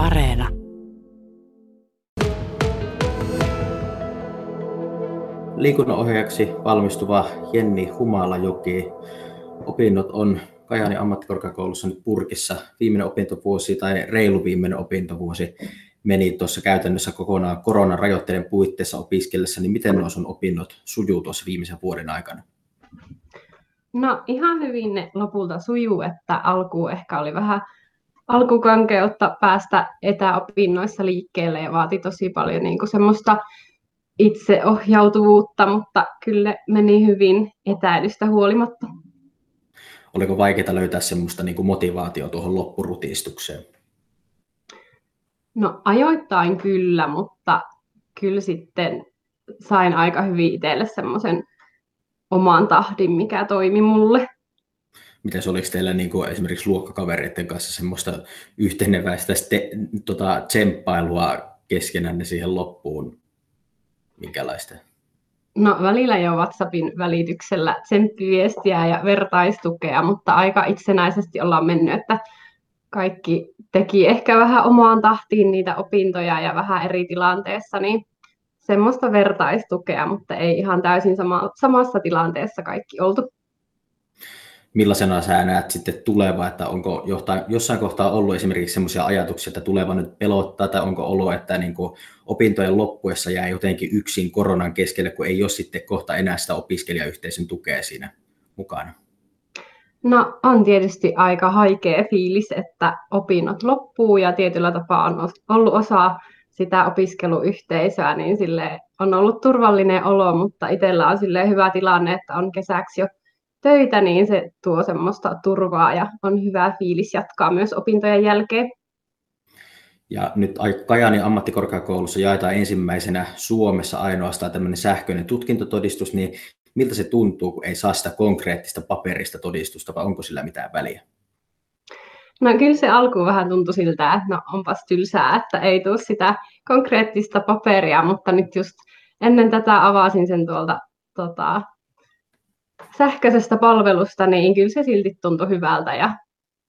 Areena. Liikunnanohjaajaksi valmistuva Jenni Humalajoki. Opinnot on Kajani ammattikorkeakoulussa nyt purkissa. Viimeinen opintovuosi tai reilu viimeinen opintovuosi meni tuossa käytännössä kokonaan koronarajoitteiden puitteissa opiskellessa, niin miten nuo sun opinnot sujuu tuossa viimeisen vuoden aikana? No ihan hyvin ne lopulta sujuu, että alkuun ehkä oli vähän alkukankeutta päästä etäopinnoissa liikkeelle ja vaati tosi paljon niin kuin semmoista itseohjautuvuutta, mutta kyllä meni hyvin etäilystä huolimatta. Oliko vaikeaa löytää semmoista niin kuin motivaatiota tuohon loppurutiistukseen? No ajoittain kyllä, mutta kyllä sitten sain aika hyvin itselle semmoisen oman tahdin, mikä toimi mulle. Miten oliko teillä niin kuin esimerkiksi luokkakavereiden kanssa semmoista yhteneväistä te, tota, tsemppailua keskenänne siihen loppuun? Minkälaista? No välillä jo WhatsAppin välityksellä tsemppiviestiä ja vertaistukea, mutta aika itsenäisesti ollaan mennyt, että kaikki teki ehkä vähän omaan tahtiin niitä opintoja ja vähän eri tilanteessa, niin semmoista vertaistukea, mutta ei ihan täysin sama, samassa tilanteessa kaikki oltu. Millaisena sä näet sitten tuleva, että onko jostain, jossain kohtaa ollut esimerkiksi sellaisia ajatuksia, että tuleva nyt pelottaa, tai onko ollut, että niin kuin opintojen loppuessa jää jotenkin yksin koronan keskelle, kun ei ole sitten kohta enää sitä opiskelijayhteisön tukea siinä mukana? No on tietysti aika haikea fiilis, että opinnot loppuu ja tietyllä tapaa on ollut osa sitä opiskeluyhteisöä, niin sille on ollut turvallinen olo, mutta itsellä on sille hyvä tilanne, että on kesäksi jo töitä, niin se tuo semmoista turvaa ja on hyvä fiilis jatkaa myös opintojen jälkeen. Ja nyt Kajani ammattikorkeakoulussa jaetaan ensimmäisenä Suomessa ainoastaan tämmöinen sähköinen tutkintotodistus, niin miltä se tuntuu, kun ei saa sitä konkreettista paperista todistusta, vai onko sillä mitään väliä? No kyllä se alkuun vähän tuntui siltä, että no onpas tylsää, että ei tule sitä konkreettista paperia, mutta nyt just ennen tätä avasin sen tuolta tota, sähköisestä palvelusta, niin kyllä se silti tuntui hyvältä ja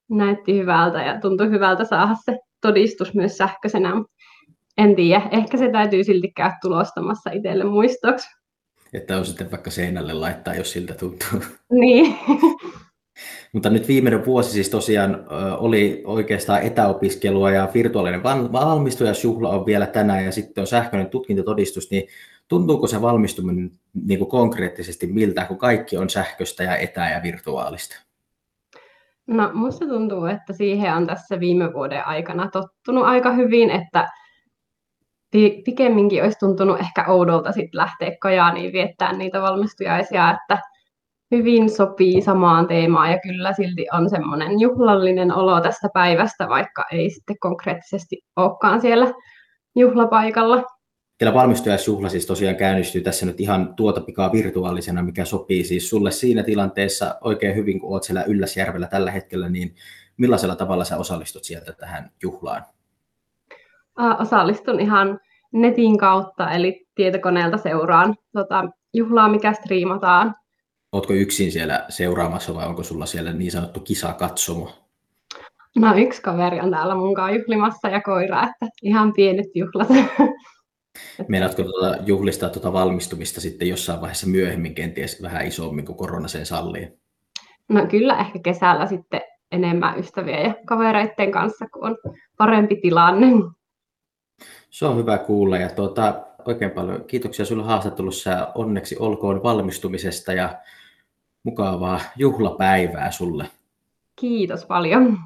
näytti hyvältä ja tuntui hyvältä saada se todistus myös sähköisenä. En tiedä, ehkä se täytyy silti käydä tulostamassa itselle muistoksi. Että on sitten vaikka seinälle laittaa, jos siltä tuntuu. Niin. Mutta nyt viimeinen vuosi siis tosiaan oli oikeastaan etäopiskelua ja virtuaalinen valmistujaisjuhla on vielä tänään ja sitten on sähköinen tutkintotodistus, niin tuntuuko se valmistuminen niin kuin konkreettisesti miltä, kun kaikki on sähköistä ja etä- ja virtuaalista? No musta tuntuu, että siihen on tässä viime vuoden aikana tottunut aika hyvin, että pikemminkin olisi tuntunut ehkä oudolta sitten lähteä Kajaaniin viettämään niitä valmistujaisia, että hyvin sopii samaan teemaan ja kyllä silti on semmoinen juhlallinen olo tästä päivästä, vaikka ei sitten konkreettisesti olekaan siellä juhlapaikalla. Teillä valmistujaisjuhla siis tosiaan käynnistyy tässä nyt ihan tuota pikaa virtuaalisena, mikä sopii siis sulle siinä tilanteessa oikein hyvin, kun olet siellä Ylläsjärvellä tällä hetkellä, niin millaisella tavalla sä osallistut sieltä tähän juhlaan? Osallistun ihan netin kautta, eli tietokoneelta seuraan tota, juhlaa, mikä striimataan Oletko yksin siellä seuraamassa vai onko sulla siellä niin sanottu kisakatsomo? No yksi kaveri on täällä mun kanssa juhlimassa ja koira, että ihan pienet juhlat. Meinaatko tuota juhlistaa tuota valmistumista sitten jossain vaiheessa myöhemmin kenties vähän isommin kuin korona sen sallii? No kyllä ehkä kesällä sitten enemmän ystäviä ja kavereiden kanssa, kun on parempi tilanne. Se on hyvä kuulla ja tuota, oikein paljon kiitoksia sinulle haastattelussa onneksi olkoon valmistumisesta ja mukavaa juhlapäivää sulle. Kiitos paljon.